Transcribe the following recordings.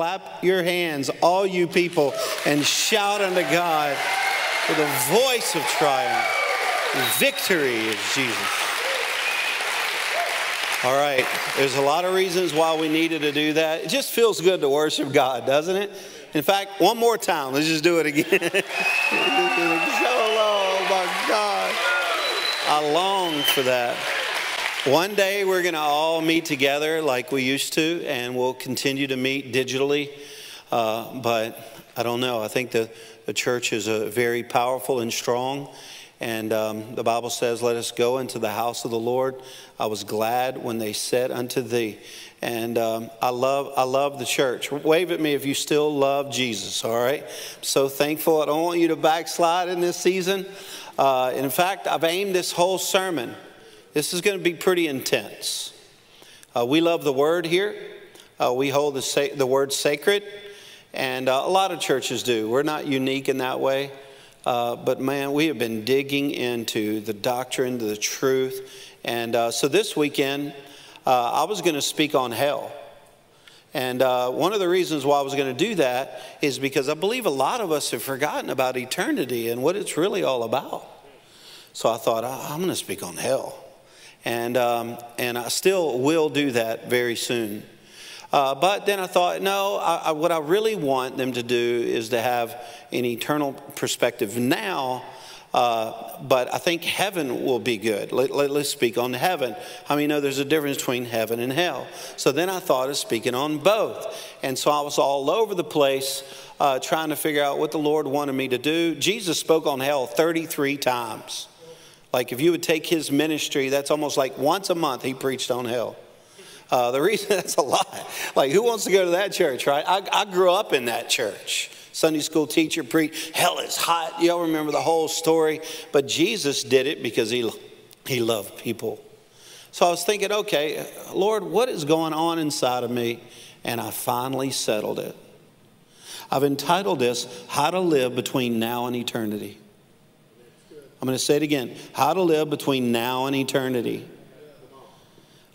Clap your hands, all you people, and shout unto God with a voice of triumph. Victory is Jesus. All right, there's a lot of reasons why we needed to do that. It just feels good to worship God, doesn't it? In fact, one more time, let's just do it again. so long, oh, my God. I long for that. One day we're going to all meet together like we used to, and we'll continue to meet digitally. Uh, but I don't know. I think the, the church is a very powerful and strong. And um, the Bible says, Let us go into the house of the Lord. I was glad when they said unto thee. And um, I love I love the church. Wave at me if you still love Jesus, all right? So thankful. I don't want you to backslide in this season. Uh, in fact, I've aimed this whole sermon this is going to be pretty intense. Uh, we love the word here. Uh, we hold the, sa- the word sacred, and uh, a lot of churches do. We're not unique in that way. Uh, but man, we have been digging into the doctrine, the truth. And uh, so this weekend, uh, I was going to speak on hell. And one of the reasons why I was going to do that is because I believe a lot of us have forgotten about eternity and what it's really all about. So I thought, I'm going to speak on hell and, um, and I still will do that very soon. Uh, but then I thought, no, I, I, what I really want them to do is to have an eternal perspective now. Uh, but I think heaven will be good. Let, us let, speak on heaven. I many know there's a difference between heaven and hell? So then I thought of speaking on both. And so I was all over the place uh, trying to figure out what the Lord wanted me to do. Jesus spoke on hell 33 times. Like if you would take his ministry, that's almost like once a month he preached on hell. Uh, the reason that's a lot. Like who wants to go to that church, right? I, I grew up in that church. Sunday school teacher preached, hell is hot. Y'all remember the whole story. But Jesus did it because he, he loved people. So I was thinking, okay, Lord, what is going on inside of me? And I finally settled it. I've entitled this, How to Live Between Now and Eternity. I'm going to say it again how to live between now and eternity.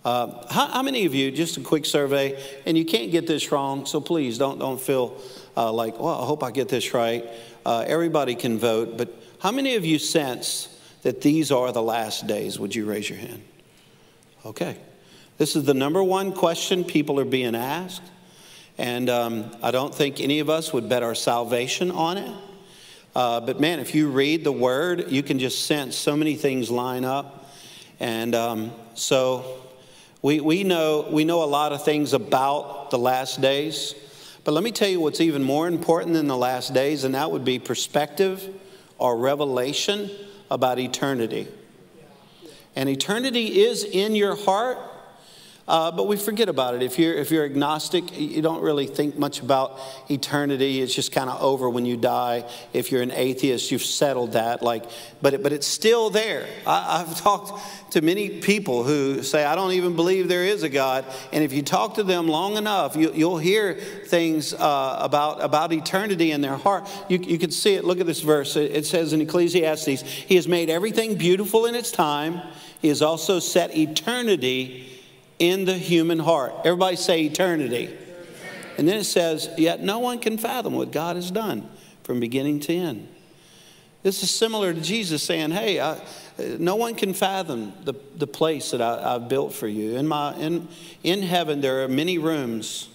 Uh, how, how, many of you, just a quick survey, and you can't get this wrong, so please don't, don't feel uh, like, well, I hope I get this right. Uh, everybody can vote, but how many of you sense that these are the last days? Would you raise your hand? Okay. This is the number one question people are being asked, and um, I don't think any of us would bet our salvation on it. Uh, but man, if you read the word, you can just sense so many things line up. And um, so we, we, know, we know a lot of things about the last days. But let me tell you what's even more important than the last days, and that would be perspective or revelation about eternity. And eternity is in your heart, uh, but we forget about it. If you're, if you're agnostic, you don't really think much about eternity. It's just kind of over when you die. If you're an atheist, you've settled that. Like, but, it, but it's still there. I, I've talked to many people who say, I don't even believe there is a God. And if you talk to them long enough, you, will hear things uh, about, about eternity in their heart. You, you can see it. Look at this verse. It says in Ecclesiastes, He has made everything beautiful in its time, He has also set eternity in the human heart. Everybody say eternity. And then it says, Yet no one can fathom what God has done from beginning to end. This is similar to Jesus saying, Hey, I, no one can fathom the, the place that I, have built for you. In, my, in, in heaven, there are many rooms,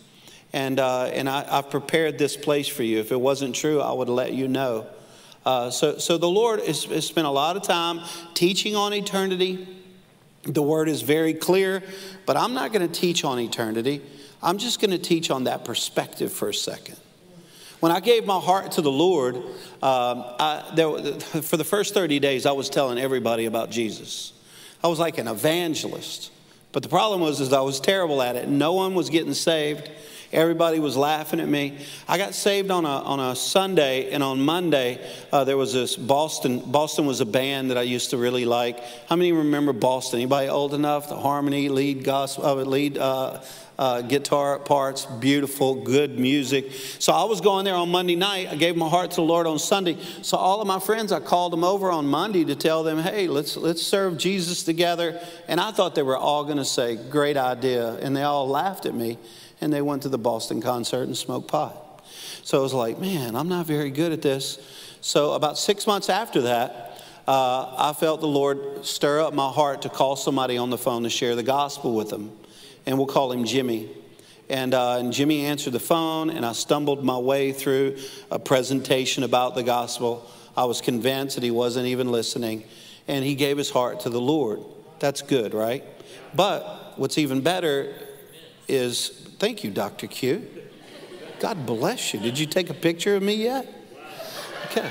and, uh, and I, have prepared this place for you. If it wasn't true, I would let you know. Uh, so, so the Lord has, has spent a lot of time teaching on eternity the word is very clear, but I'm not going to teach on eternity. I'm just going to teach on that perspective for a second. When I gave my heart to the Lord, um, I, there, for the first 30 days, I was telling everybody about Jesus. I was like an evangelist. But the problem was is I was terrible at it. No one was getting saved. Everybody was laughing at me. I got saved on a, on a Sunday, and on Monday, uh, there was this Boston. Boston was a band that I used to really like. How many remember Boston? Anybody old enough? The harmony, lead gospel, uh, lead uh, uh, guitar parts, beautiful, good music. So I was going there on Monday night. I gave my heart to the Lord on Sunday. So all of my friends, I called them over on Monday to tell them, hey, let's let's serve Jesus together. And I thought they were all going to say, great idea, and they all laughed at me. And they went to the Boston concert and smoked pot. So I was like, man, I'm not very good at this. So about six months after that, uh, I felt the Lord stir up my heart to call somebody on the phone to share the gospel with them. And we'll call him Jimmy. And, uh, and Jimmy answered the phone, and I stumbled my way through a presentation about the gospel. I was convinced that he wasn't even listening, and he gave his heart to the Lord. That's good, right? But what's even better is thank you, Dr. Q. God bless you. Did you take a picture of me yet? Okay.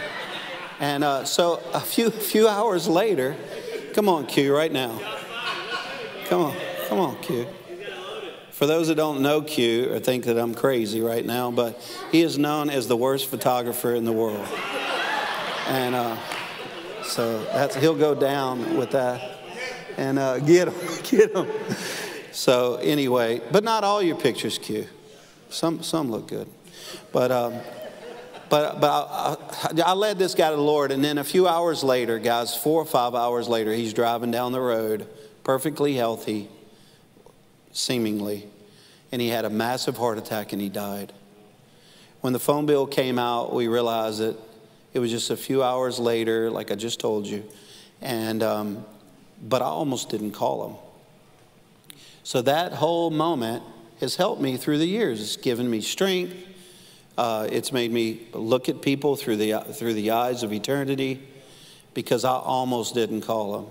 And uh, so a few few hours later, come on, Q, right now. Come on, come on, Q. For those that don't know Q or think that I'm crazy right now, but he is known as the worst photographer in the world. And uh, so that's he'll go down with that. And uh, get him, get him. So anyway, but not all your pictures, Q. Some some look good, but. Um, but, but I, I, I, led this guy to the Lord, and then a few hours later, guys, four or five hours later, he's driving down the road, perfectly healthy, seemingly, and he had a massive heart attack and he died. When the phone bill came out, we realized that it was just a few hours later, like I just told you, and um, but I almost didn't call him. So that whole moment has helped me through the years. It's given me strength. Uh, it's made me look at people through the through the eyes of eternity, because I almost didn't call them.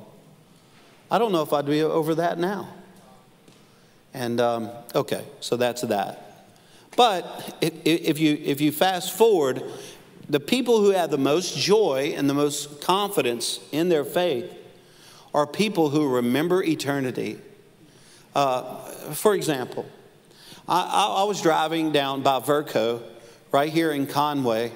I don't know if I'd be over that now. And um, okay, so that's that. But if you if you fast forward, the people who have the most joy and the most confidence in their faith are people who remember eternity. Uh, for example, I, I, was driving down by Virco, right here in Conway,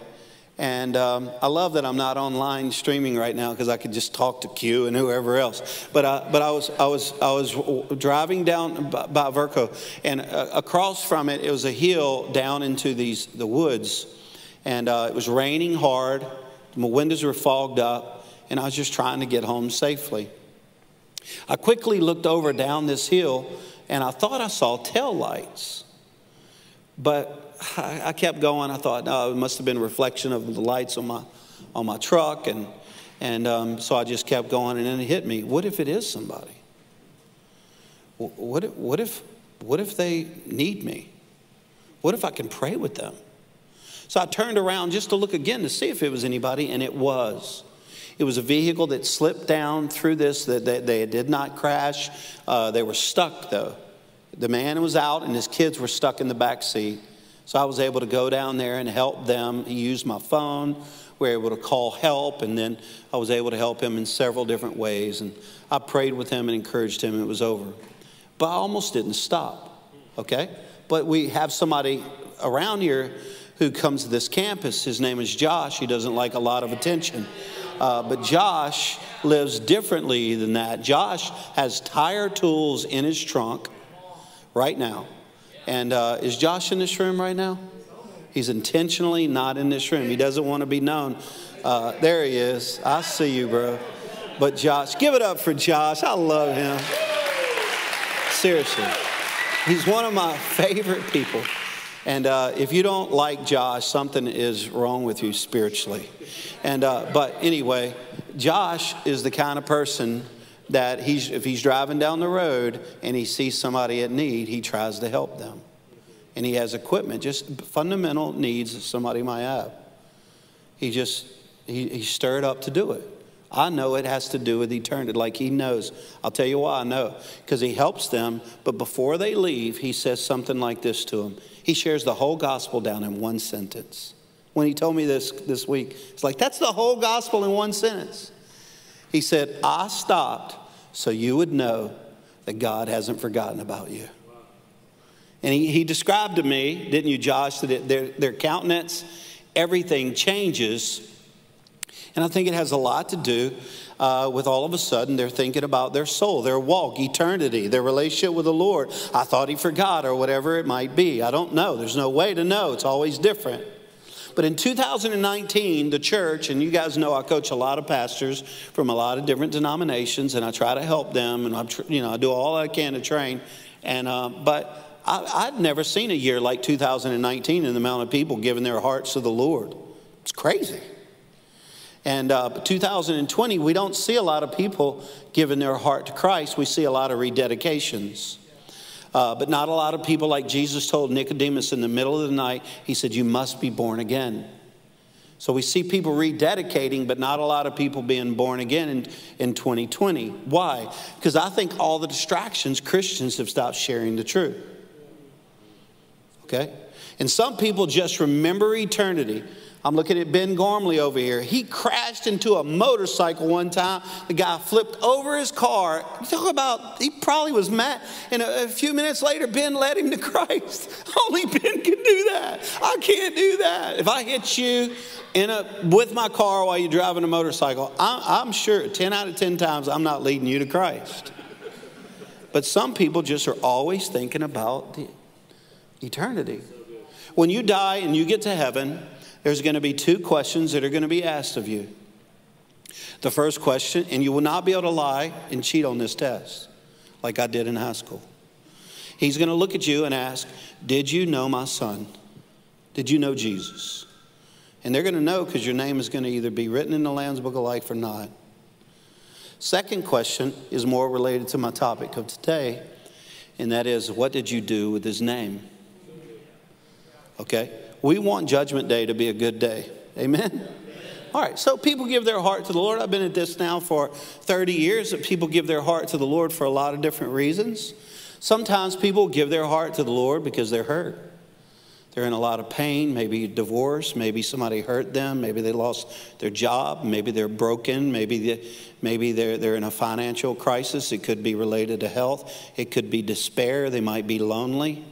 and um, I love that I'm not online streaming right now because I could just talk to Q and whoever else. But, uh, but I, was, I, was, I was driving down by, by Virco, and uh, across from it, it was a hill down into these, the woods. And uh, it was raining hard, my windows were fogged up, and I was just trying to get home safely. I quickly looked over down this hill, and I thought I saw tail lights. But I kept going. I thought, no, it must have been a reflection of the lights on my, on my truck. And, and um, so I just kept going, and then it hit me. What if it is somebody? What if, what if, what if they need me? What if I can pray with them? So I turned around just to look again to see if it was anybody, and it was. It was a vehicle that slipped down through this, that they, they, did not crash. Uh, they were stuck, though. The man was out, and his kids were stuck in the back seat. So I was able to go down there and help them. He used my phone. We were able to call help, and then I was able to help him in several different ways. And I prayed with him and encouraged him, it was over. But I almost didn't stop, okay? But we have somebody around here who comes to this campus. His name is Josh. He doesn't like a lot of attention. Uh, but Josh lives differently than that. Josh has tire tools in his trunk right now. And uh, is Josh in this room right now? He's intentionally not in this room. He doesn't want to be known. Uh, there he is. I see you, bro. But Josh, give it up for Josh. I love him. Seriously. He's one of my favorite people. And uh, if you don't like Josh, something is wrong with you spiritually. And uh, but anyway, Josh is the kind of person that he's, if he's driving down the road and he sees somebody at need, he tries to help them. And he has equipment, just fundamental needs that somebody might have. He just, he, he's stirred up to do it. I know it has to do with eternity, like he knows. I'll tell you why I know. Because he helps them, but before they leave, he says something like this to them. He shares the whole gospel down in one sentence. When he told me this this week, it's like, that's the whole gospel in one sentence. He said, I stopped so you would know that God hasn't forgotten about you. And he, he described to me, didn't you, Josh, that their, their countenance, everything changes. And I think it has a lot to do uh, with all of a sudden they're thinking about their soul, their walk, eternity, their relationship with the Lord. I thought he forgot, or whatever it might be. I don't know. There's no way to know. It's always different. But in 2019, the church, and you guys know I coach a lot of pastors from a lot of different denominations, and I try to help them, and I, you know, I do all I can to train. And uh, but I, would never seen a year like 2019 in the amount of people giving their hearts to the Lord. It's crazy. And uh, 2020, we don't see a lot of people giving their heart to Christ. We see a lot of rededications. Uh, but not a lot of people, like Jesus told Nicodemus in the middle of the night, he said, You must be born again. So we see people rededicating, but not a lot of people being born again in, in 2020. Why? Because I think all the distractions, Christians have stopped sharing the truth. Okay? And some people just remember eternity. I'm looking at Ben Gormley over here. He crashed into a motorcycle one time. The guy flipped over his car. You talk about, he probably was mad. And a, a, few minutes later, Ben led him to Christ. Only Ben can do that. I can't do that. If I hit you in a, with my car while you're driving a motorcycle, I'm, I'm sure 10 out of 10 times I'm not leading you to Christ. But some people just are always thinking about the eternity. When you die and you get to heaven, there's going to be two questions that are going to be asked of you. The first question, and you will not be able to lie and cheat on this test like I did in high school. He's going to look at you and ask, Did you know my son? Did you know Jesus? And they're going to know because your name is going to either be written in the Lamb's Book of Life or not. Second question is more related to my topic of today, and that is, What did you do with his name? Okay? We want Judgment Day to be a good day. Amen? All right, so people give their heart to the Lord. I've been at this now for 30 years people give their heart to the Lord for a lot of different reasons. Sometimes people give their heart to the Lord because they're hurt. They're in a lot of pain, maybe divorce, maybe somebody hurt them, maybe they lost their job, maybe they're broken, maybe, they, maybe they're, they're in a financial crisis. It could be related to health, it could be despair, they might be lonely.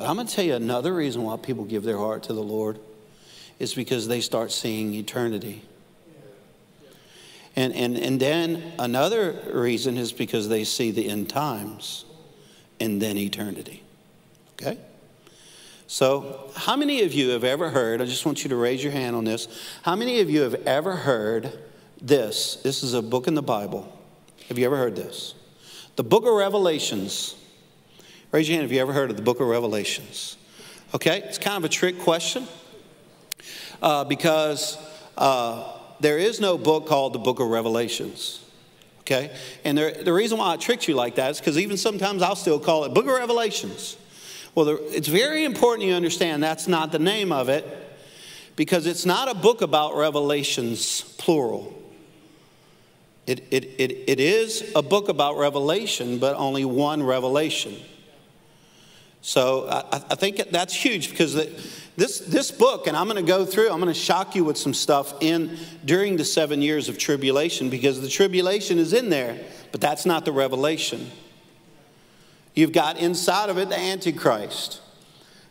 But I'm going to tell you another reason why people give their heart to the Lord is because they start seeing eternity. And, and, and then another reason is because they see the end times and then eternity. Okay? So, how many of you have ever heard? I just want you to raise your hand on this. How many of you have ever heard this? This is a book in the Bible. Have you ever heard this? The book of Revelations Raise your hand if you ever heard of the book of Revelations. Okay, it's kind of a trick question uh, because uh, there is no book called the book of Revelations. Okay, and there, the reason why I tricked you like that is because even sometimes I'll still call it book of Revelations. Well, there, it's very important you understand that's not the name of it because it's not a book about revelations, plural. It, it, it, it is a book about revelation, but only one revelation. So I, I think that's huge because this, this book, and I'm going to go through, I'm going to shock you with some stuff in during the seven years of tribulation because the tribulation is in there, but that's not the revelation. You've got inside of it the Antichrist,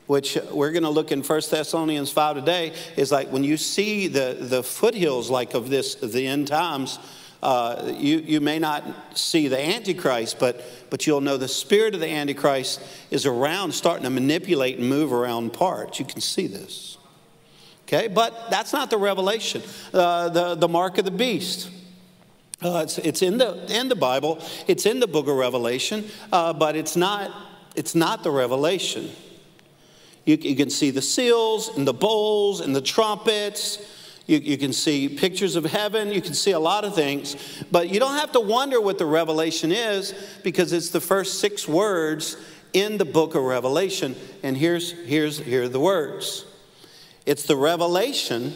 which we're going to look in 1 Thessalonians 5 today, is like when you see the, the foothills like of this, the end times, uh, you, you may not see the Antichrist, but, but you'll know the spirit of the Antichrist is around, starting to manipulate and move around parts. You can see this. Okay, but that's not the revelation. Uh, the, the mark of the beast. Uh, it's, it's in, the, in the Bible, it's in the book of Revelation, uh, but it's not, it's not the revelation. You, you can see the seals and the bowls and the trumpets. You, you can see pictures of heaven. You can see a lot of things. But you don't have to wonder what the revelation is because it's the first six words in the book of Revelation. And here's, here's, here are the words it's the revelation,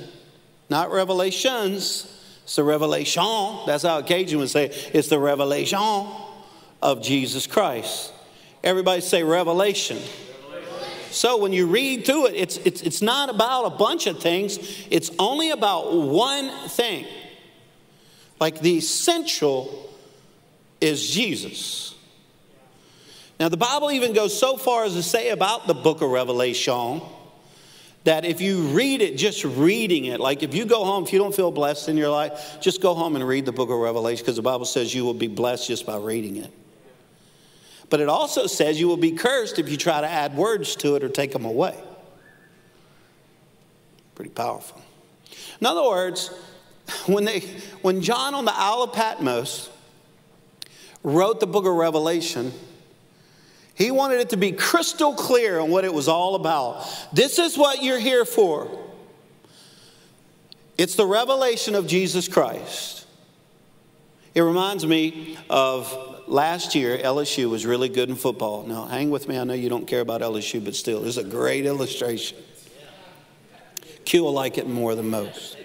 not revelations. It's the revelation. That's how a Cajun would say it. It's the revelation of Jesus Christ. Everybody say revelation. So when you read through it, it's, it's, it's not about a bunch of things, it's only about one thing. Like the essential is Jesus. Now, the Bible even goes so far as to say about the book of Revelation that if you read it, just reading it, like if you go home, if you don't feel blessed in your life, just go home and read the book of Revelation because the Bible says you will be blessed just by reading it. But it also says you will be cursed if you try to add words to it or take them away. Pretty powerful. In other words, when, they, when John on the Isle of Patmos wrote the book of Revelation, He wanted it to be crystal clear on what it was all about. This is what you're here for. It's the revelation of Jesus Christ. It reminds me of last year, LSU was really good in football. Now, hang with me. I know you don't care about LSU, but still, it's a great illustration. Q will like it more than most.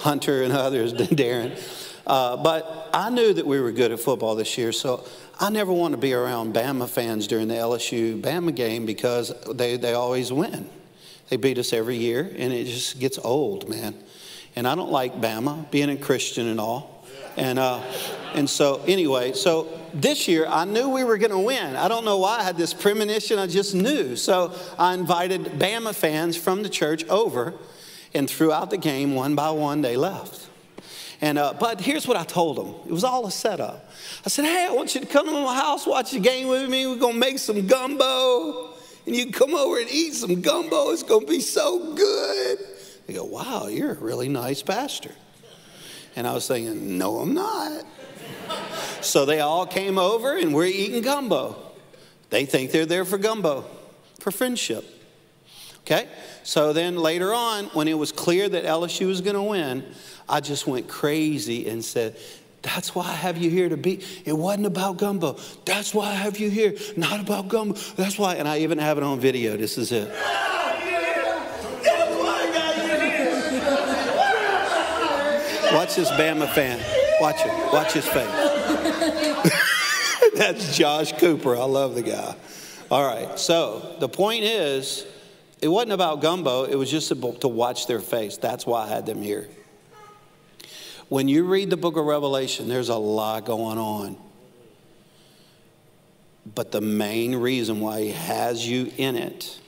Hunter and others, Darren. Uh, but I knew that we were good at football this year, so I never want to be around Bama fans during the LSU Bama game because they, they always win. They beat us every year, and it just gets old, man. And I don't like Bama, being a Christian and all. And, uh, and so, anyway, so this year I knew we were going to win. I don't know why I had this premonition, I just knew. So I invited Bama fans from the church over, and throughout the game, one by one, they left. And, uh, but here's what I told them it was all a setup. I said, Hey, I want you to come to my house, watch the game with me. We're going to make some gumbo. And you can come over and eat some gumbo. It's going to be so good. They go, Wow, you're a really nice pastor. And I was thinking, No, I'm not. so they all came over and we're eating gumbo. They think they're there for gumbo, for friendship. Okay? So then later on, when it was clear that LSU was going to win, I just went crazy and said, that's why I have you here to be. It wasn't about gumbo. That's why I have you here. Not about gumbo. That's why. And I even have it on video. This is it. Watch this Bama fan. Watch it. Watch his face. That's Josh Cooper. I love the guy. All right. So the point is, it wasn't about gumbo. It was just to watch their face. That's why I had them here. When you read the book of Revelation, there's a lot going on. But the main reason why he has you in it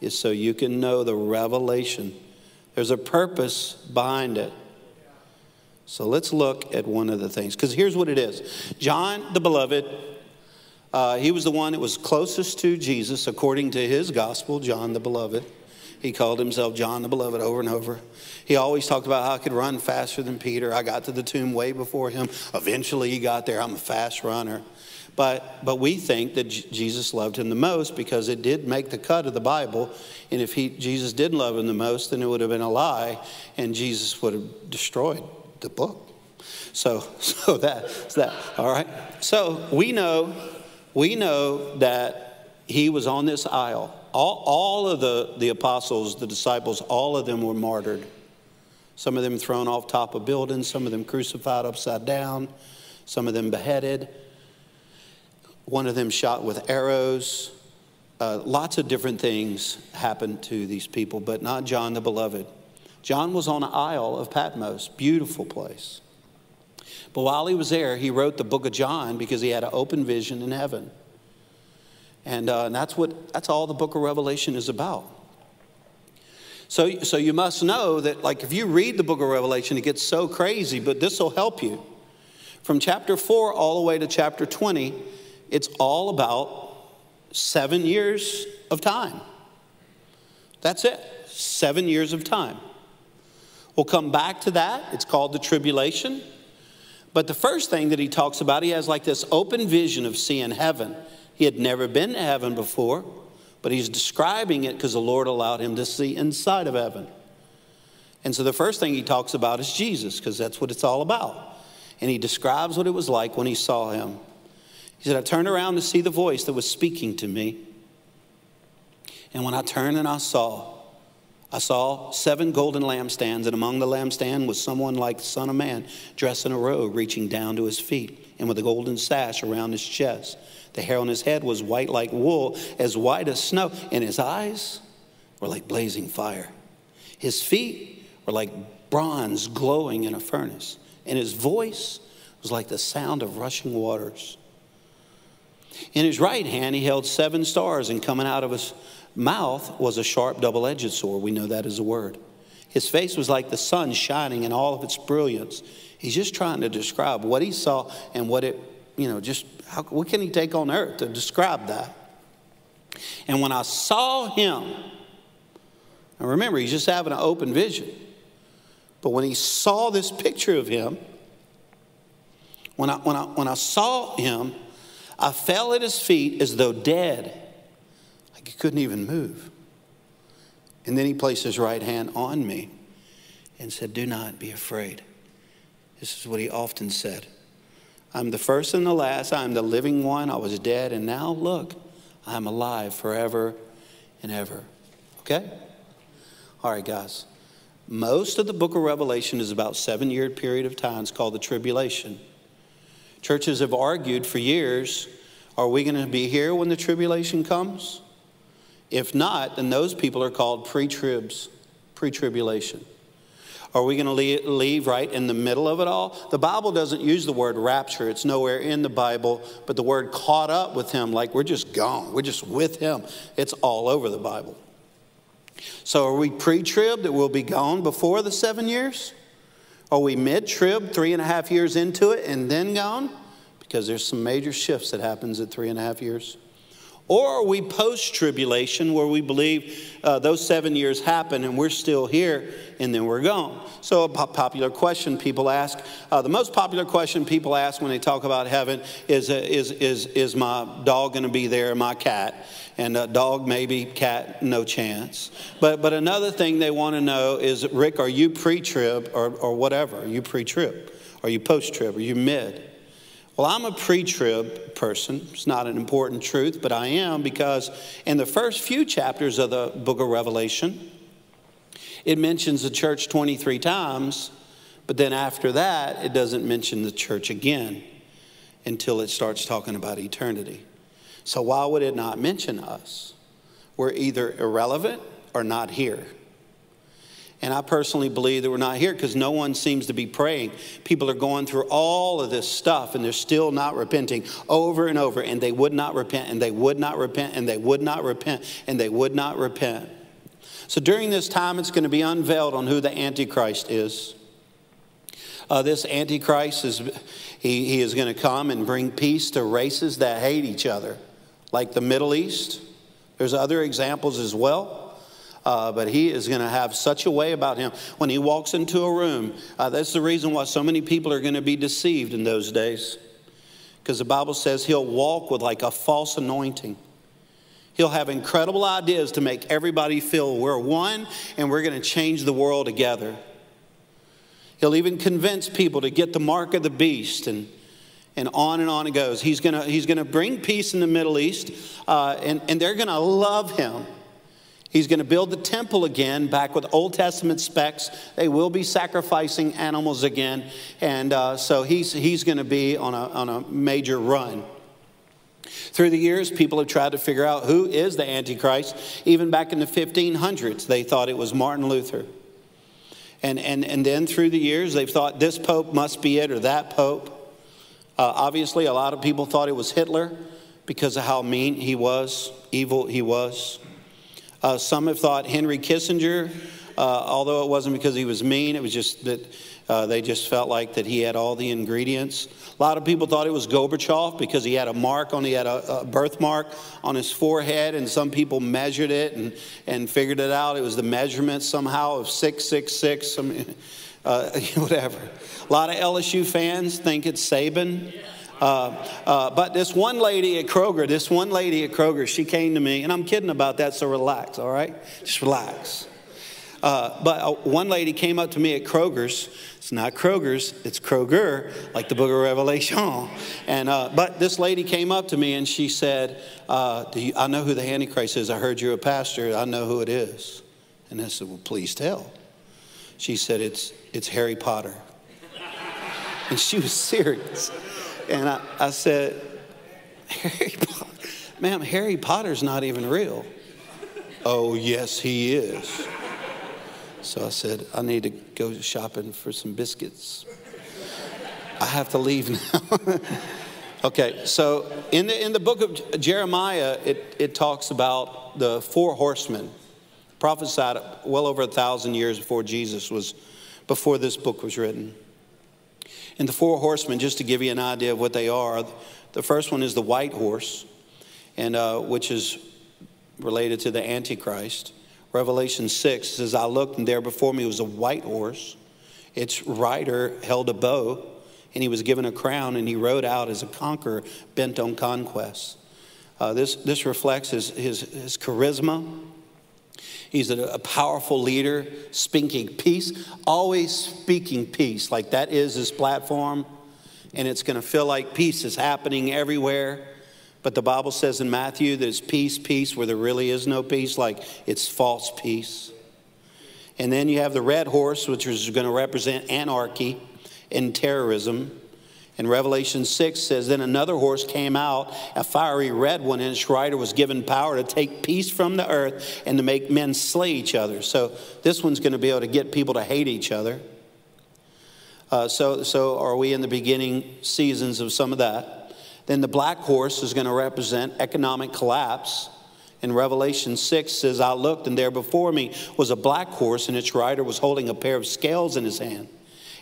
is so you can know the revelation. There's a purpose behind it. So let's look at one of the things. Because here's what it is John the Beloved, uh, he was the one that was closest to Jesus according to his gospel, John the Beloved. He called himself John the Beloved over and over. He always talked about how I could run faster than Peter. I got to the tomb way before him. Eventually, he got there. I'm a fast runner. But, but we think that J- Jesus loved him the most because it did make the cut of the Bible. And if he, Jesus didn't love him the most, then it would have been a lie, and Jesus would have destroyed the book. So, so that's that. All right. So we know, we know that he was on this isle all, all of the, the apostles, the disciples, all of them were martyred. Some of them thrown off top of buildings, some of them crucified upside down, some of them beheaded, one of them shot with arrows. Uh, lots of different things happened to these people, but not John the Beloved. John was on an isle of Patmos, beautiful place. But while he was there, he wrote the book of John because he had an open vision in heaven. And, uh, and that's what that's all the book of Revelation is about. So, so you must know that, like, if you read the book of Revelation, it gets so crazy, but this will help you. From chapter 4 all the way to chapter 20, it's all about seven years of time. That's it, seven years of time. We'll come back to that. It's called the tribulation. But the first thing that he talks about, he has like this open vision of seeing heaven. He had never been to heaven before, but he's describing it because the Lord allowed him to see inside of heaven. And so the first thing he talks about is Jesus, because that's what it's all about. And he describes what it was like when he saw him. He said, I turned around to see the voice that was speaking to me. And when I turned and I saw, I saw seven golden lampstands, and among the lampstand was someone like the Son of Man, dressed in a robe, reaching down to his feet, and with a golden sash around his chest. The hair on his head was white like wool, as white as snow, and his eyes were like blazing fire. His feet were like bronze glowing in a furnace, and his voice was like the sound of rushing waters. In his right hand, he held seven stars, and coming out of his mouth was a sharp double edged sword. We know that as a word. His face was like the sun shining in all of its brilliance. He's just trying to describe what he saw and what it, you know, just how, what can he take on earth to describe that? And when I saw him, and remember, he's just having an open vision. But when he saw this picture of him, when I, when I, when I saw him, I fell at his feet as though dead. He couldn't even move. And then he placed his right hand on me and said, Do not be afraid. This is what he often said. I'm the first and the last. I'm the living one. I was dead, and now look, I'm alive forever and ever. Okay? All right, guys. Most of the book of Revelation is about seven year period of time. It's called the tribulation. Churches have argued for years are we going to be here when the tribulation comes? If not, then those people are called pre tribs, pre tribulation. Are we going to leave right in the middle of it all? The Bible doesn't use the word rapture. It's nowhere in the Bible, but the word caught up with him, like we're just gone. We're just with him. It's all over the Bible. So are we pre trib that we'll be gone before the seven years? Are we mid trib, three and a half years into it, and then gone? Because there's some major shifts that happens at three and a half years. Or are we post tribulation where we believe uh, those seven years happen and we're still here and then we're gone? So, a popular question people ask, uh, the most popular question people ask when they talk about heaven is, uh, is, is, is my dog going to be there, my cat? And dog, maybe, cat, no chance. But, but another thing they want to know is, Rick, are you pre trib or, or whatever? Are you pre trib? Are you post trib? Are you mid? Well, I'm a pre trib person. It's not an important truth, but I am because in the first few chapters of the book of Revelation, it mentions the church 23 times, but then after that, it doesn't mention the church again until it starts talking about eternity. So, why would it not mention us? We're either irrelevant or not here. And I personally believe that we're not here because no one seems to be praying. People are going through all of this stuff and they're still not repenting over and over. And they would not repent, and they would not repent, and they would not repent, and they would not repent. So during this time, it's going to be unveiled on who the Antichrist is. Uh, this Antichrist is, he, he is going to come and bring peace to races that hate each other, like the Middle East. There's other examples as well. Uh, but he is going to have such a way about him. When he walks into a room, uh, that's the reason why so many people are going to be deceived in those days. Because the Bible says he'll walk with like a false anointing. He'll have incredible ideas to make everybody feel we're one and we're going to change the world together. He'll even convince people to get the mark of the beast and, and on and on it goes. He's going to, he's to bring peace in the Middle East uh, and, and they're going to love him. He's going to build the temple again, back with Old Testament specs. They will be sacrificing animals again. And uh, so he's, he's going to be on a, on a major run. Through the years, people have tried to figure out who is the Antichrist. Even back in the 1500s, they thought it was Martin Luther. And, and, and then through the years, they've thought this pope must be it or that pope. Uh, obviously, a lot of people thought it was Hitler because of how mean he was, evil he was. Uh, some have thought Henry Kissinger, uh, although it wasn't because he was mean, it was just that uh, they just felt like that he had all the ingredients. A lot of people thought it was Gorbachev because he had a mark on, he had a, a birthmark on his forehead, and some people measured it and, and figured it out. It was the measurement somehow of 666, I mean, uh, whatever. A lot of LSU fans think it's Saban. Uh, but this one lady at Kroger, this one lady at Kroger, she came to me, and I'm kidding about that, so relax, all right? Just relax. Uh, but uh, one lady came up to me at Kroger's. It's not Kroger's, it's Kroger, like the book of Revelation. And, uh, but this lady came up to me and she said, uh, you, I know who the Antichrist is. I heard you're a pastor. I know who it is. And I said, Well, please tell. She said, It's, it's Harry Potter. And she was serious. And I, I said, Harry ma'am, Harry Potter's not even real. oh, yes, he is. So I said, I need to go shopping for some biscuits. I have to leave now. okay, so in the, in the book of Jeremiah, it, it talks about the four horsemen prophesied well over a thousand years before Jesus was, before this book was written. And the four horsemen, just to give you an idea of what they are, the first one is the white horse, and uh, which is related to the Antichrist. Revelation 6 says, I looked, and there before me was a white horse. Its rider held a bow, and he was given a crown, and he rode out as a conqueror bent on conquest. Uh, this, this reflects his, his, his charisma. He's a, a, powerful leader, speaking peace, always speaking peace. Like that is his platform, and it's going to feel like peace is happening everywhere. But the Bible says in Matthew that it's peace, peace, where there really is no peace, like it's false peace. And then you have the red horse, which is going to represent anarchy and terrorism. And Revelation 6 says, Then another horse came out, a fiery red one, and its rider was given power to take peace from the earth and to make men slay each other. So this one's going to be able to get people to hate each other. Uh, so, so are we in the beginning seasons of some of that? Then the black horse is going to represent economic collapse. In Revelation 6 says, I looked, and there before me was a black horse, and its rider was holding a pair of scales in his hand.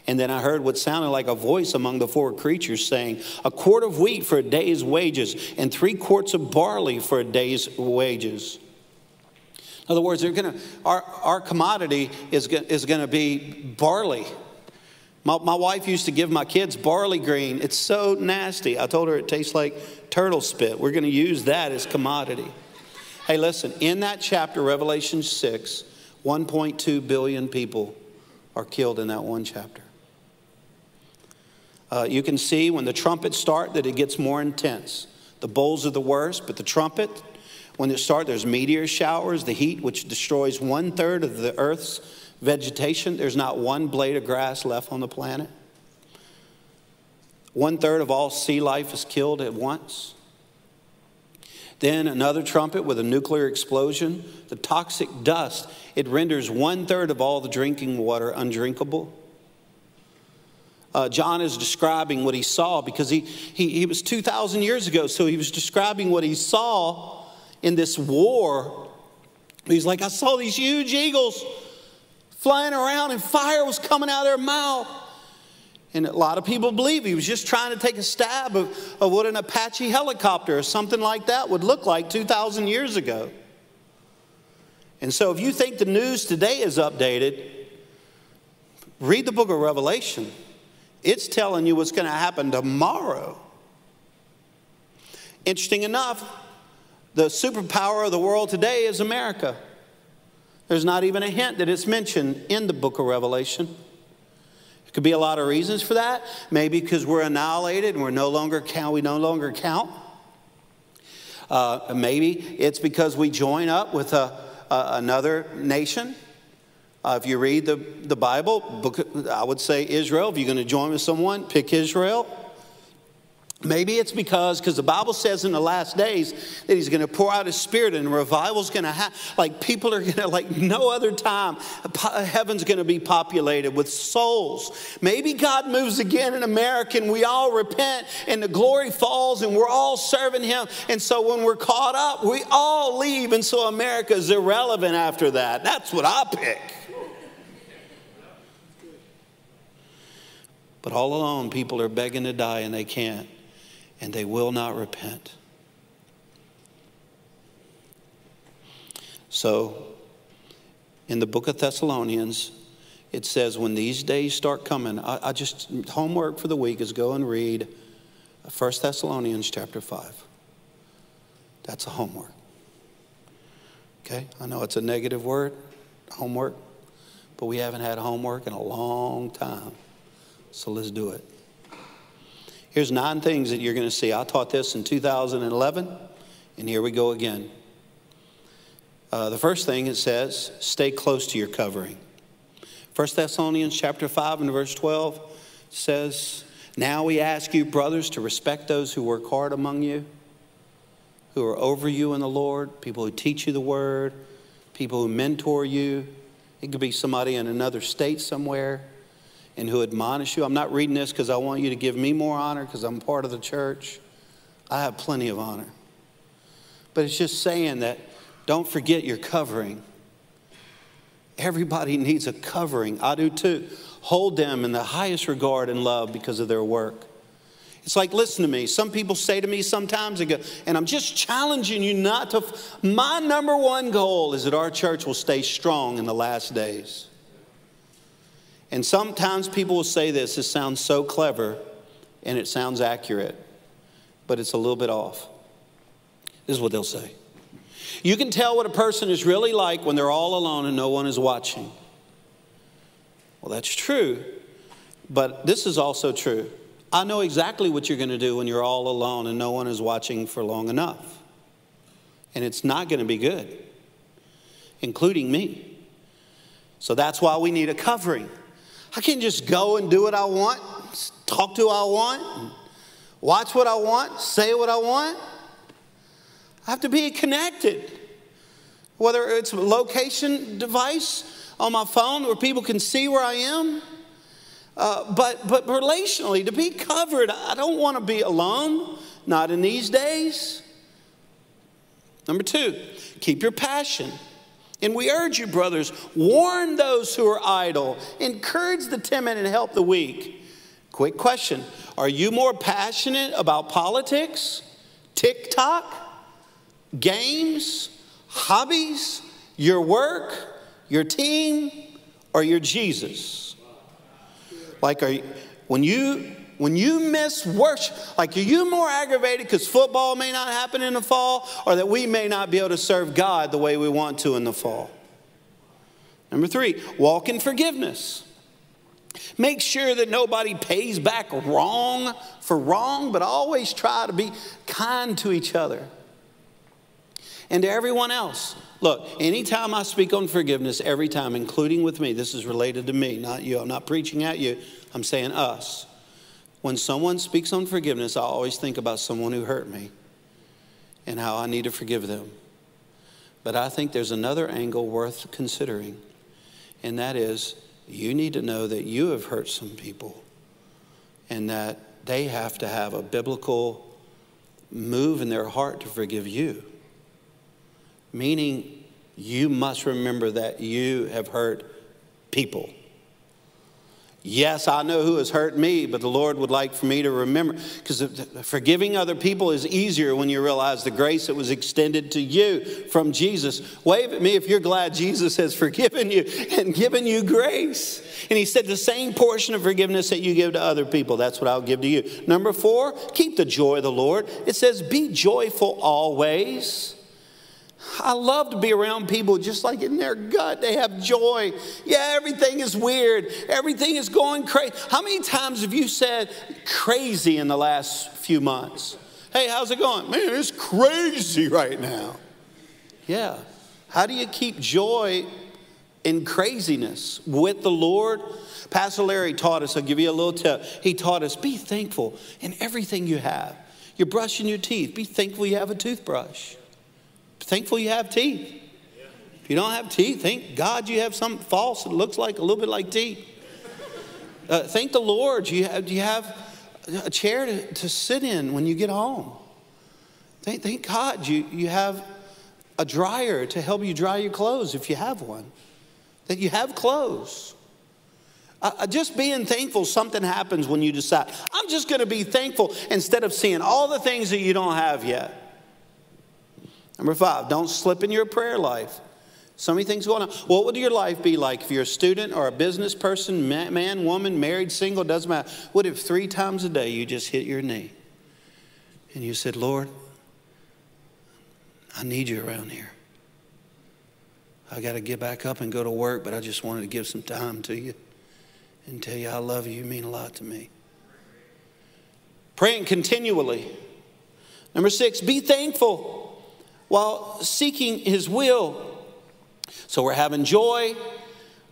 And then I heard what sounded like a voice among the four creatures saying, A quart of wheat for a day's wages, and three quarts of barley for a day's wages. In other words, gonna, our, our commodity is, is going to be barley. My, my wife used to give my kids barley green. It's so nasty. I told her it tastes like turtle spit. We're going to use that as commodity. Hey, listen, in that chapter, Revelation 6, 1.2 billion people are killed in that one chapter. Uh, you can see when the trumpets start that it gets more intense. The bowls are the worst, but the trumpet, when it starts, there's meteor showers, the heat, which destroys one third of the earth's vegetation. There's not one blade of grass left on the planet. One third of all sea life is killed at once. Then another trumpet with a nuclear explosion. The toxic dust, it renders one third of all the drinking water undrinkable. Uh, John is describing what he saw because he, he, he was 2,000 years ago, so he was describing what he saw in this war. He's like, I saw these huge eagles flying around and fire was coming out of their mouth. And a lot of people believe he was just trying to take a stab of, of what an Apache helicopter or something like that would look like 2,000 years ago. And so, if you think the news today is updated, read the book of Revelation. It's telling you what's going to happen tomorrow. Interesting enough, the superpower of the world today is America. There's not even a hint that it's mentioned in the book of Revelation. There could be a lot of reasons for that. Maybe because we're annihilated and we're no longer count, we no longer count. Uh, maybe it's because we join up with a, a, another nation. Uh, if you read the, the Bible, book, I would say Israel. If you're going to join with someone, pick Israel. Maybe it's because, because the Bible says in the last days that He's going to pour out His Spirit and revival's going to happen. Like people are going to, like no other time, heaven's going to be populated with souls. Maybe God moves again in America and we all repent and the glory falls and we're all serving Him. And so when we're caught up, we all leave. And so America is irrelevant after that. That's what I pick. But all alone, people are begging to die and they can't and they will not repent. So, in the book of Thessalonians, it says, when these days start coming, I, I just, homework for the week is go and read 1 Thessalonians chapter 5. That's a homework. Okay? I know it's a negative word, homework, but we haven't had homework in a long time. So let's do it. Here's nine things that you're going to see. I taught this in 2011, and here we go again. Uh, the first thing it says, stay close to your covering. 1 Thessalonians chapter 5 and verse 12 says, Now we ask you, brothers, to respect those who work hard among you, who are over you in the Lord, people who teach you the word, people who mentor you. It could be somebody in another state somewhere and who admonish you. I'm not reading this because I want you to give me more honor because I'm part of the church. I have plenty of honor. But it's just saying that don't forget your covering. Everybody needs a covering. I do too. Hold them in the highest regard and love because of their work. It's like, listen to me. Some people say to me sometimes, ago, and I'm just challenging you not to. My number one goal is that our church will stay strong in the last days. And sometimes people will say this, this sounds so clever, and it sounds accurate, but it's a little bit off. This is what they'll say. You can tell what a person is really like when they're all alone and no one is watching. Well, that's true, but this is also true. I know exactly what you're going to do when you're all alone and no one is watching for long enough. And it's not going to be good, including me. So that's why we need a covering. I can't just go and do what I want, talk to what I want, watch what I want, say what I want. I have to be connected. Whether it's a location device on my phone where people can see where I am, uh, but, but relationally, to be covered, I don't want to be alone, not in these days. Number two, keep your passion. And we urge you, brothers, warn those who are idle, encourage the timid, and help the weak. Quick question Are you more passionate about politics, TikTok, games, hobbies, your work, your team, or your Jesus? Like, are you, when you when you miss worship, like are you more aggravated because football may not happen in the fall, or that we may not be able to serve God the way we want to in the fall? Number three, walk in forgiveness. Make sure that nobody pays back wrong for wrong, but always try to be kind to each other and to everyone else. Look, anytime I speak on forgiveness, every time, including with me, this is related to me, not you. I'm not preaching at you, I'm saying us. When someone speaks on forgiveness, I always think about someone who hurt me and how I need to forgive them. But I think there's another angle worth considering, and that is you need to know that you have hurt some people and that they have to have a biblical move in their heart to forgive you. Meaning, you must remember that you have hurt people. Yes, I know who has hurt me, but the Lord would like for me to remember. Because forgiving other people is easier when you realize the grace that was extended to you from Jesus. Wave at me if you're glad Jesus has forgiven you and given you grace. And He said, the same portion of forgiveness that you give to other people, that's what I'll give to you. Number four, keep the joy of the Lord. It says, be joyful always. I love to be around people just like in their gut, they have joy. Yeah, everything is weird. Everything is going crazy. How many times have you said crazy in the last few months? Hey, how's it going? Man, it's crazy right now. Yeah. How do you keep joy in craziness with the Lord? Pastor Larry taught us, I'll give you a little tip. He taught us be thankful in everything you have. You're brushing your teeth, be thankful you have a toothbrush. Thankful you have teeth. If you don't have teeth, thank God you have something false that looks like a little bit like teeth. Uh, thank the Lord you have, you have a chair to, to sit in when you get home. Thank, thank God you, you have a dryer to help you dry your clothes if you have one. That you have clothes. Uh, just being thankful, something happens when you decide, I'm just going to be thankful instead of seeing all the things that you don't have yet. Number five, don't slip in your prayer life. So many things going on. What would your life be like if you're a student or a business person, man, woman, married, single, doesn't matter? What if three times a day you just hit your knee and you said, Lord, I need you around here. I got to get back up and go to work, but I just wanted to give some time to you and tell you I love you. You mean a lot to me. Praying continually. Number six, be thankful while seeking His will. So we're having joy,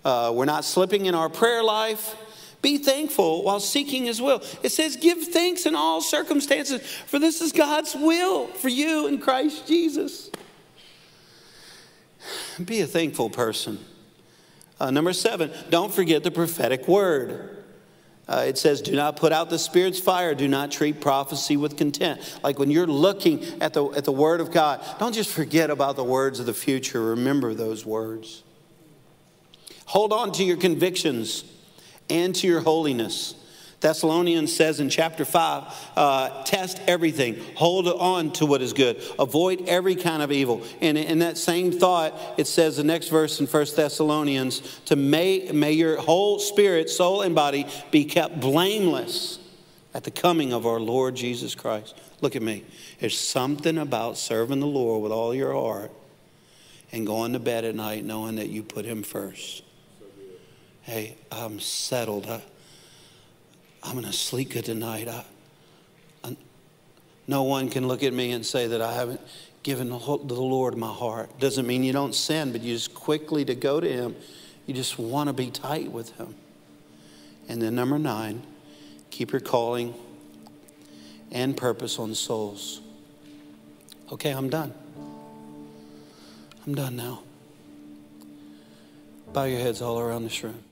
uh, we're not slipping in our prayer life. Be thankful while seeking His will. It says, Give thanks in all circumstances, for this is God's will for you in Christ Jesus. Be a thankful person. Uh, number seven, don't forget the prophetic word. Uh, it says, Do not put out the Spirit's fire. Do not treat prophecy with contempt. Like when you're looking at the, at the Word of God, don't just forget about the words of the future. Remember those words. Hold on to your convictions and to your holiness. Thessalonians says in chapter 5 uh, test everything, hold on to what is good, avoid every kind of evil. And in that same thought, it says the next verse in 1 Thessalonians to may, may your whole spirit, soul, and body be kept blameless at the coming of our Lord Jesus Christ. Look at me. There's something about serving the Lord with all your heart and going to bed at night knowing that you put Him first. Hey, I'm settled. I, I'm going to sleep good tonight. I, I, no one can look at me and say that I haven't given the Lord my heart. Doesn't mean you don't sin, but you just quickly to go to Him. You just want to be tight with Him. And then number nine, keep your calling and purpose on souls. Okay, I'm done. I'm done now. Bow your heads all around this room.